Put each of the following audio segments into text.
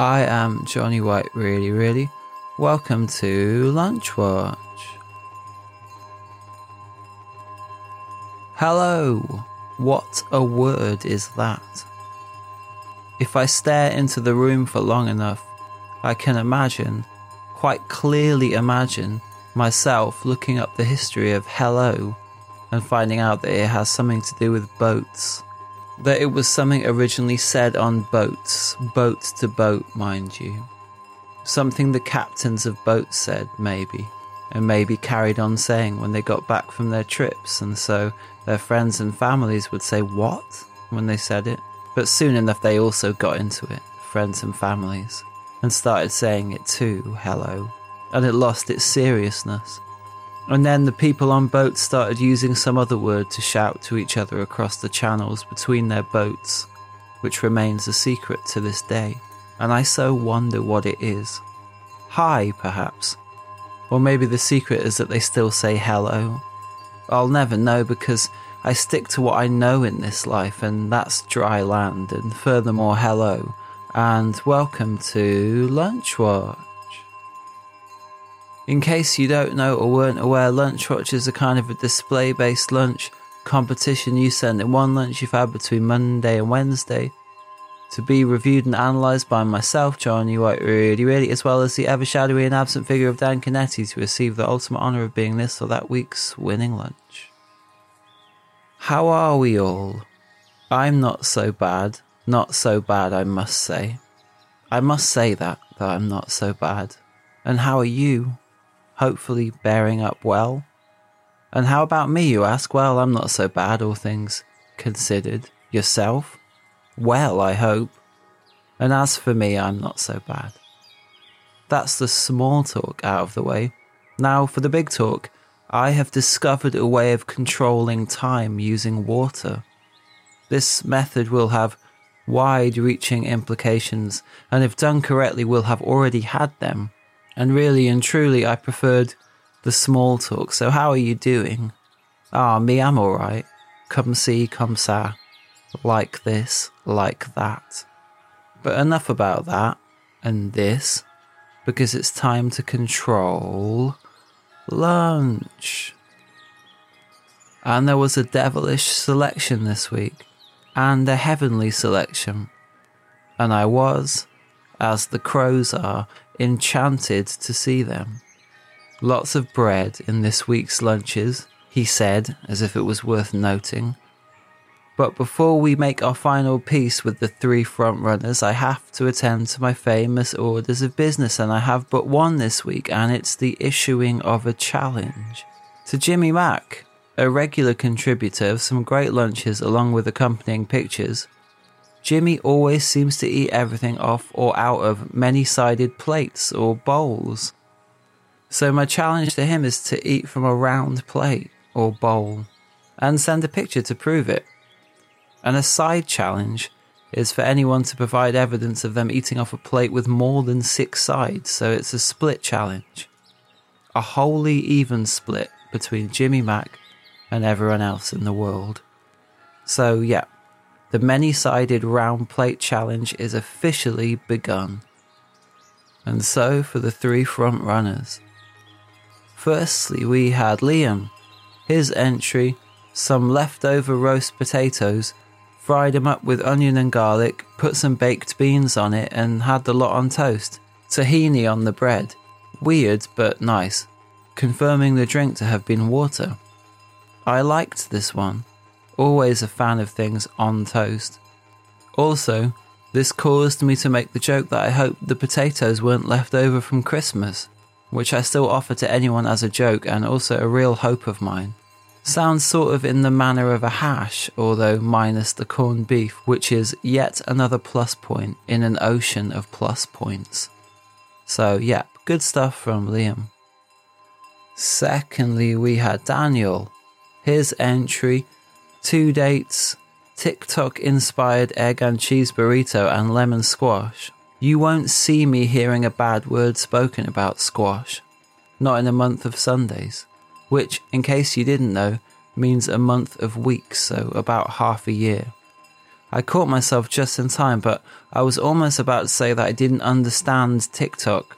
I am Johnny White, really, really. Welcome to Lunch Watch. Hello. What a word is that? If I stare into the room for long enough, I can imagine, quite clearly imagine, myself looking up the history of hello and finding out that it has something to do with boats. That it was something originally said on boats, boat to boat, mind you. Something the captains of boats said, maybe, and maybe carried on saying when they got back from their trips, and so their friends and families would say, What? when they said it. But soon enough, they also got into it, friends and families, and started saying it too, hello, and it lost its seriousness. And then the people on boats started using some other word to shout to each other across the channels between their boats, which remains a secret to this day. And I so wonder what it is. Hi, perhaps. Or maybe the secret is that they still say hello. I'll never know because I stick to what I know in this life, and that's dry land, and furthermore, hello, and welcome to Lunch Watch. In case you don't know or weren't aware, Lunch Watch is a kind of a display based lunch competition. You send in one lunch you've had between Monday and Wednesday to be reviewed and analysed by myself, Johnny White, really, really, as well as the ever shadowy and absent figure of Dan Canetti to receive the ultimate honour of being this or that week's winning lunch. How are we all? I'm not so bad. Not so bad, I must say. I must say that, that I'm not so bad. And how are you? Hopefully bearing up well? And how about me, you ask? Well, I'm not so bad, all things considered. Yourself? Well, I hope. And as for me, I'm not so bad. That's the small talk out of the way. Now, for the big talk, I have discovered a way of controlling time using water. This method will have wide reaching implications, and if done correctly, will have already had them. And really and truly, I preferred the small talk. So, how are you doing? Ah, me, I'm alright. Come see, come sa. Like this, like that. But enough about that and this, because it's time to control lunch. And there was a devilish selection this week, and a heavenly selection. And I was, as the crows are, enchanted to see them. Lots of bread in this week's lunches, he said, as if it was worth noting. But before we make our final peace with the three frontrunners, I have to attend to my famous orders of business, and I have but one this week, and it's the issuing of a challenge. To Jimmy Mack, a regular contributor of some great lunches along with accompanying pictures, Jimmy always seems to eat everything off or out of many sided plates or bowls. So, my challenge to him is to eat from a round plate or bowl and send a picture to prove it. And a side challenge is for anyone to provide evidence of them eating off a plate with more than six sides, so it's a split challenge. A wholly even split between Jimmy Mack and everyone else in the world. So, yeah, the many sided round plate challenge is officially begun. And so for the three front runners. Firstly, we had Liam. His entry some leftover roast potatoes, fried them up with onion and garlic, put some baked beans on it, and had the lot on toast. Tahini on the bread. Weird, but nice. Confirming the drink to have been water. I liked this one always a fan of things on toast. Also, this caused me to make the joke that I hoped the potatoes weren't left over from Christmas, which I still offer to anyone as a joke and also a real hope of mine. Sounds sort of in the manner of a hash, although minus the corned beef, which is yet another plus point in an ocean of plus points. So, yep, good stuff from Liam. Secondly, we had Daniel. His entry two dates, TikTok inspired egg and cheese burrito and lemon squash. You won't see me hearing a bad word spoken about squash. Not in a month of Sundays. Which, in case you didn't know, means a month of weeks, so about half a year. I caught myself just in time, but I was almost about to say that I didn't understand TikTok,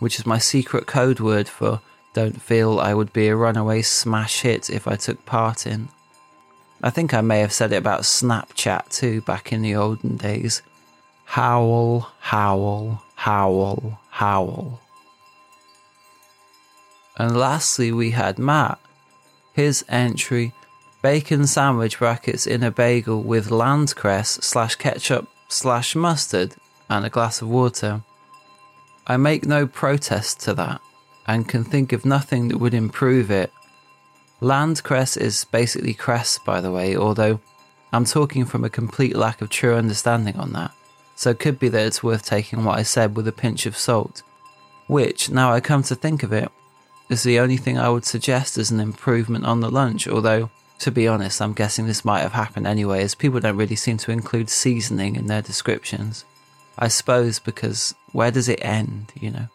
which is my secret code word for don't feel I would be a runaway smash hit if I took part in. I think I may have said it about Snapchat too back in the olden days. Howl, howl, howl, howl. And lastly, we had Matt. His entry bacon sandwich brackets in a bagel with landcress slash ketchup slash mustard and a glass of water. I make no protest to that and can think of nothing that would improve it. Landcress is basically cress, by the way, although I'm talking from a complete lack of true understanding on that. So it could be that it's worth taking what I said with a pinch of salt. Which, now I come to think of it, is the only thing I would suggest as an improvement on the lunch, although, to be honest, I'm guessing this might have happened anyway, as people don't really seem to include seasoning in their descriptions. I suppose because where does it end, you know?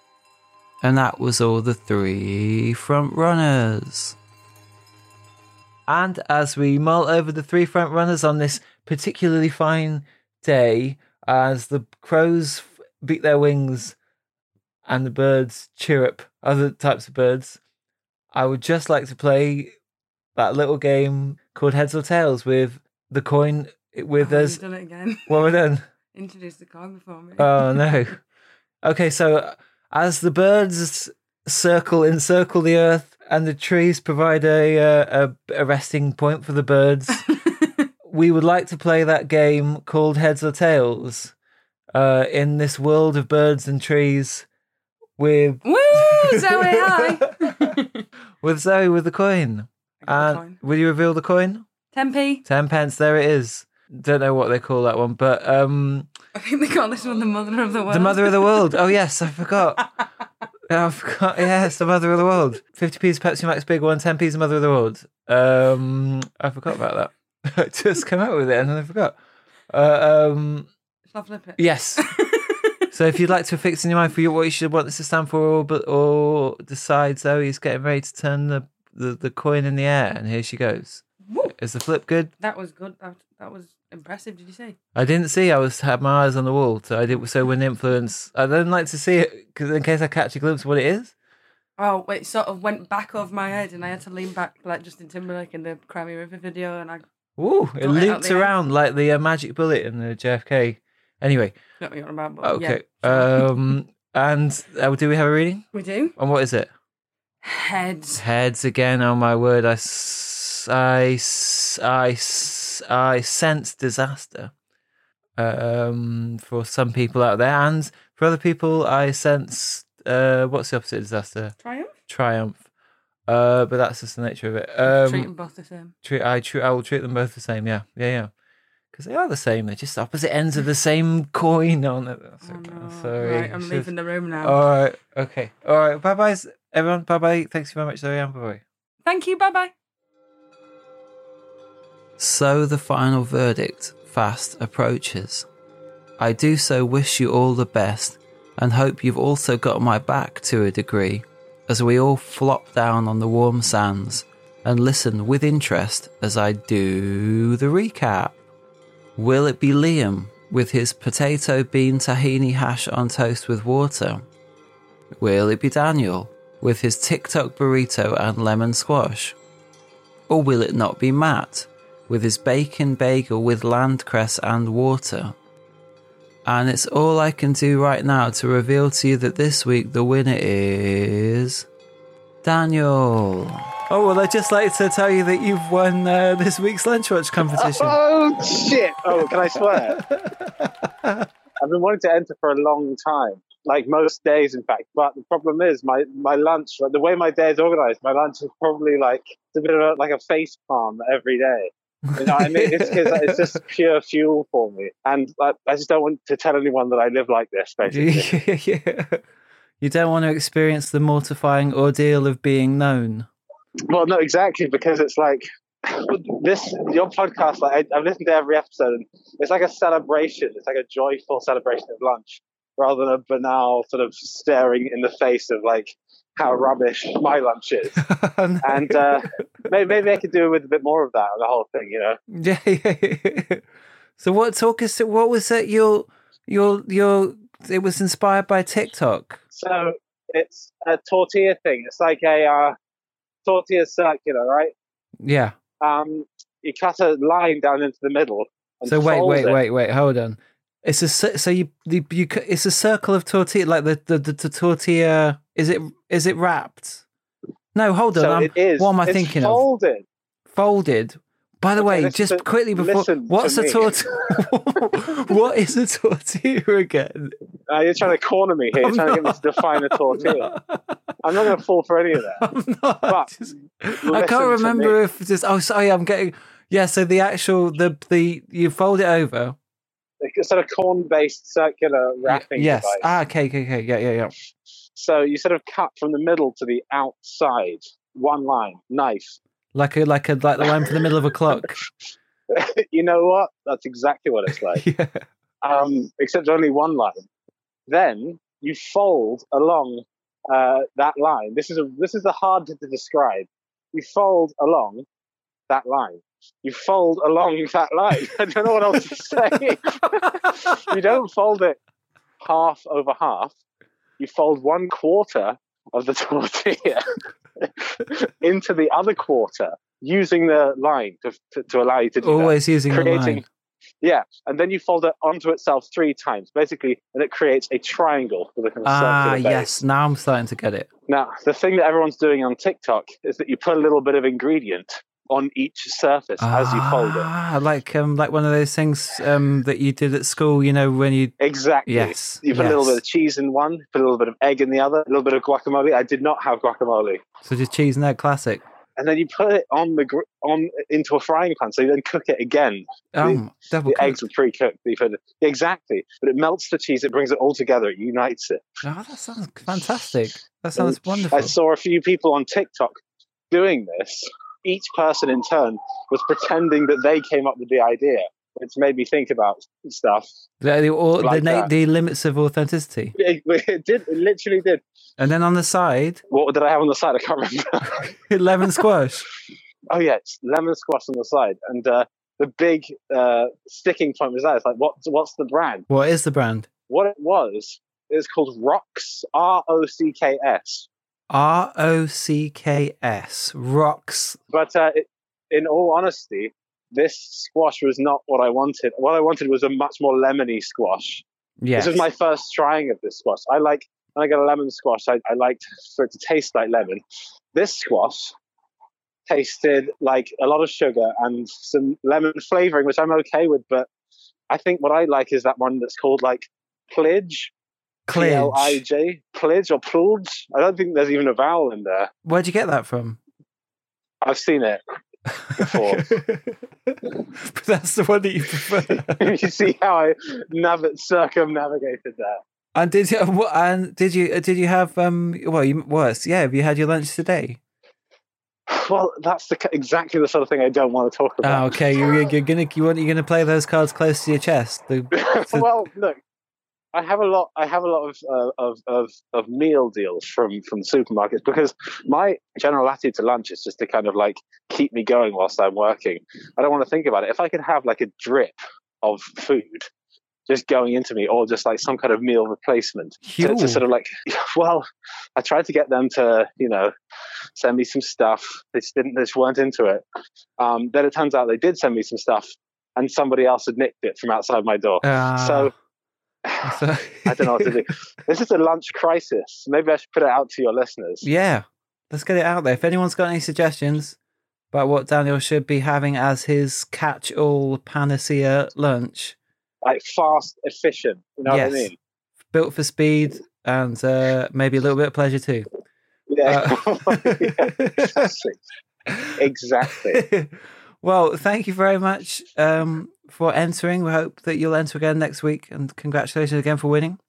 And that was all the three front runners. And as we mull over the three front runners on this particularly fine day, as the crows beat their wings and the birds chirrup, other types of birds, I would just like to play that little game called Heads or Tails with the coin with Oh, us. done it again. What have I done? Introduce the coin before me. Oh no. Okay, so as the birds circle encircle the earth and the trees provide a uh, a, a resting point for the birds, we would like to play that game called Heads or Tails. Uh, in this world of birds and trees, with Woo! Zoe, hi! with Zoe with the coin. I got the And coin. will you reveal the coin? 10p. Ten pence. There it is. Don't know what they call that one, but um, I think they call this one the mother of the world. The mother of the world. Oh yes, I forgot. I forgot. Yes, the mother of the world. Fifty p's Pepsi Max Big One, ten p's the mother of the world. Um, I forgot about that. I just came out with it and then I forgot. Uh, um, Shall I flip it? yes. so if you'd like to fix in your mind for you what you should want this to stand for, or, but or decide Zoe's getting ready to turn the, the the coin in the air, and here she goes. Woo. Is the flip good? That was good. That, that was impressive. Did you see? I didn't see. I was had my eyes on the wall, so I did. So when influence, I don't like to see it because in case I catch a glimpse of what it is. Oh, it sort of went back over my head, and I had to lean back like Justin Timberlake in the Cry Me a River video, and I Ooh, it Got it out looped around like the uh, magic bullet in the JFK. Anyway, me on about. But okay. yeah. Um, and uh, do we have a reading? we do And what is it? heads. Heads again. Oh my word! I, I, I, s- I, s- I, s- I sense disaster. Um, for some people out there, and for other people, I sense uh, what's the opposite of disaster? Triumph. Triumph. Uh, but that's just the nature of it. Um, Treat them both the same. treat I treat I will treat them both the same. Yeah, yeah, yeah. Because they are the same. They're just opposite ends of the same coin on it. That's Oh, okay. no. Sorry. Right, I'm leaving the room now. All right. Okay. All right. Bye bye, everyone. Bye bye. Thanks very much, Zoe. Bye bye. Thank you. Bye bye. So the final verdict fast approaches. I do so wish you all the best and hope you've also got my back to a degree as we all flop down on the warm sands and listen with interest as I do the recap. Will it be Liam with his potato bean tahini hash on toast with water? Will it be Daniel with his TikTok burrito and lemon squash? Or will it not be Matt with his bacon bagel with landcress and water? And it's all I can do right now to reveal to you that this week the winner is Daniel. Oh, well, I'd just like to tell you that you've won uh, this week's Lunchwatch competition. Oh shit! Oh, can I swear? I've been wanting to enter for a long time. like most days, in fact. But the problem is my my lunch, like the way my day is organized, my lunch is probably like it's a bit of a, like a face palm every day. You know what I mean? It's, it's, it's just pure fuel for me, and I, I just don't want to tell anyone that I live like this. Basically, yeah. You don't want to experience the mortifying ordeal of being known. well, no, exactly because it's like this your podcast. Like I, I've listened to every episode, and it's like a celebration. It's like a joyful celebration of lunch, rather than a banal sort of staring in the face of like how rubbish my lunch is. and uh, maybe, maybe I could do it with a bit more of that on the whole thing, you know. Yeah. So what talk us? What was it? Your your your? It was inspired by TikTok. So it's a tortilla thing. It's like a uh, tortilla circular, right? Yeah. Um, you cut a line down into the middle. So wait, wait, it. wait, wait. Hold on. It's a so you you, you it's a circle of tortilla like the the, the, the tortilla. Is it is it wrapped? No, hold on. So I'm- it is. What am I It's thinking of? folded. Folded. By the Okay, way, just to- quickly before, to what's a tortilla? what is a tortilla again? Uh, you're trying to corner me here. You're I'm trying to get me to define a tortilla. I'm not going to fall for any of that. Not. But just- I can't remember if just. Oh, sorry. I'm getting. Yeah. So the actual the the you fold it over. It's sort of corn-based circular wrapping yes. device. Ah. Okay. Okay. Okay. Yeah. Yeah. Yeah. So you sort of cut from the middle to the outside, one line, knife. Like a like a like the line from the middle of a clock. you know what? That's exactly what it's like. yeah. um, except only one line. Then you fold along uh, that line. This is a this is a hard to describe. You fold along that line. You fold along that line. I don't know what else to say. you don't fold it half over half. You fold one quarter of the tortilla into the other quarter using the line to, to, to allow you to do that Always using the line. yeah and then you fold it onto itself three times basically and it creates a triangle with a kind of Ah, yes. Now I'm starting to get it. now the thing that everyone's doing on tiktok is that you put a little bit of ingredient on each surface as you fold it Ah, like um, like one of those things um that you did at school. You know when you exactly Yes, you put a little bit of cheese in one put a little bit of egg in the other a little bit of guacamole i did not have guacamole so just cheese and egg classic. and then you put it on the gr- on into a frying pan so you then cook it again Um, double the eggs are pre-cooked you put it, exactly but it melts the cheese it brings it all together it unites it Oh, that sounds fantastic. That sounds wonderful. I saw a few people on TikTok doing this. Each person in turn was pretending that they came up with the idea, which made me think about stuff. The, all, like the, the limits of authenticity. It, it did, it literally did. And then on the side, What did I have on the side? I can't remember. lemon squash. oh yeah, it's lemon squash on the side, and uh, the big uh, sticking point was that it's like, what's what's the brand? What is the brand? What it was, it was called Rocks, R O C K S. R O C K S. Rocks. But uh, it, in all honesty, this squash was not what I wanted. What I wanted was a much more lemony squash. Yes. This was my first trying of this squash. I like when I get a lemon squash, I, I like for it to taste like lemon. This squash tasted like a lot of sugar and some lemon flavoring, which I'm okay with. But I think what I like is that one that's called like Plidge. Klidge. P-L-I-J. Plidge or Pludge. I don't think there's even a vowel in there. Where'd you get that from? I've seen it before. But that's the one that you prefer. you see how I nav- circumnavigated that. and did you? And did you? Did you have? Um. Well, you was. Yeah. Have you had your lunch today? Well, that's the, exactly the sort of thing I don't want to talk Oh, about. okay. You're, you're gonna. You want? You're gonna play those cards close to your chest. The, so- well, look, I have a lot. I have a lot of, uh, of of of meal deals from from supermarkets because my general attitude to lunch is just to kind of like keep me going whilst I'm working. I don't want to think about it. If I could have like a drip of food just going into me, or just like some kind of meal replacement to, to sort of like, well, I tried to get them to you know send me some stuff. They just didn't. They just weren't into it. Um, then it turns out they did send me some stuff, and somebody else had nicked it from outside my door. Ah. so. I don't know what to do. This is a lunch crisis. Maybe I should put it out to your listeners. Yeah, let's get it out there. If anyone's got any suggestions about what Daniel should be having as his catch-all panacea lunch, Like fast, efficient. You know Yes. what I mean? built for speed, and uh, maybe a little bit of pleasure too. Yeah. Uh, Yeah, exactly. exactly. well, thank you very much um, for entering. We hope that you'll enter again next week, and congratulations again for winning.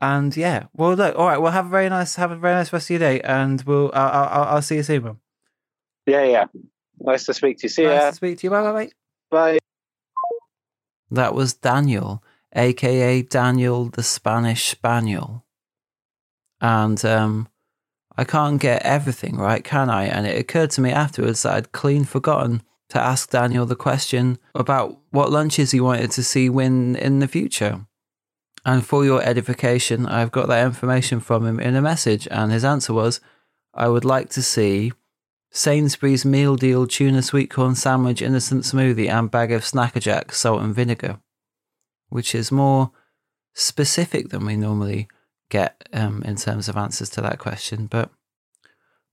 And yeah, well, look, all right. Well, have a very nice, have a very nice rest of your day, and we'll, I'll, I'll, I'll see you soon, man. Yeah, yeah. Nice to speak to you. See you. Nice ya. to speak to you. Bye, bye, bye. Bye. That was Daniel, aka Daniel the Spanish Spaniel. And um, I can't get everything right, can I? And it occurred to me afterwards that I'd clean forgotten to ask Daniel the question about what lunches he wanted to see win in the future. And for your edification, I've got that information from him in a message. And his answer was I would like to see Sainsbury's meal deal tuna sweet corn sandwich, innocent smoothie, and bag of Snack a Jack salt and vinegar, which is more specific than we normally get um, in terms of answers to that question. But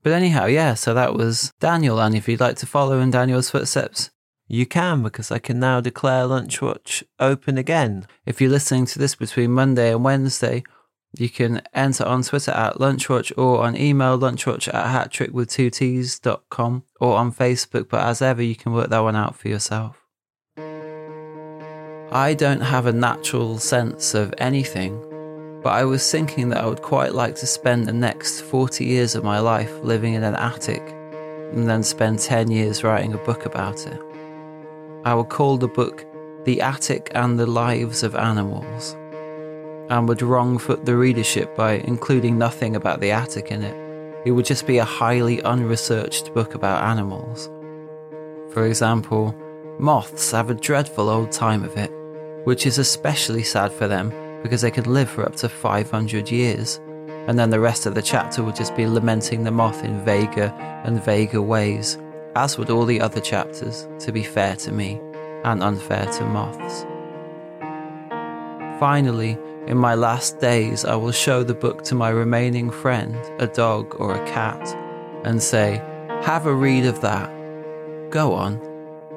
but anyhow, yeah. So that was Daniel, and if you'd like to follow in Daniel's footsteps, You can because I can now declare Lunch Watch open again. if you're listening to this between Monday and Wednesday, you can enter on Twitter at Lunchwatch or on email lunchwatch at hattrickwith2ts.com or on Facebook, but as ever, you can work that one out for yourself. I don't have a natural sense of anything, but I was thinking that I would quite like to spend the next 40 years of my life living in an attic and then spend 10 years writing a book about it. I would call the book The Attic and the Lives of Animals and would wrongfoot the readership by including nothing about the attic in it. It would just be a highly unresearched book about animals. For example, moths have a dreadful old time of it, which is especially sad for them because they could live for up to 500 years. And then the rest of the chapter would just be lamenting the moth in vaguer and vaguer ways, as would all the other chapters, to be fair to me and unfair to moths. Finally, in my last days, I will show the book to my remaining friend, a dog or a cat, and say, Have a read of that. Go on,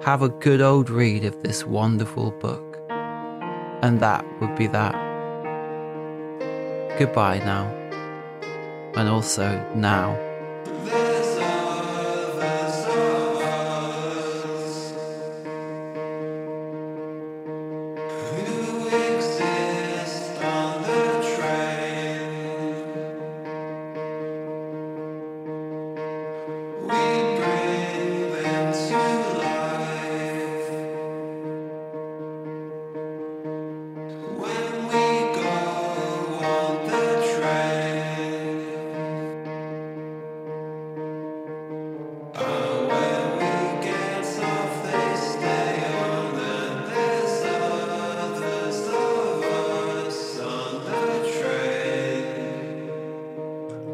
have a good old read of this wonderful book. And that would be that. Goodbye now. And also now.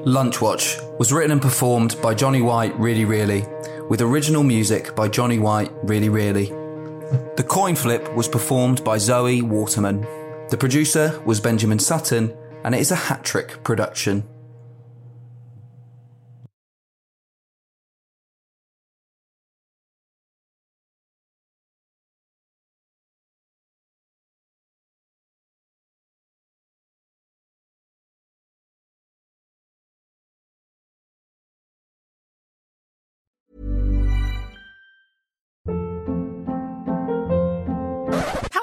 Lunch Watch was written and performed by Johnny White Really Really, with original music by Johnny White Really Really. The coin flip was performed by Zoe Waterman. The producer was Benjamin Sutton, and it is a hat trick production.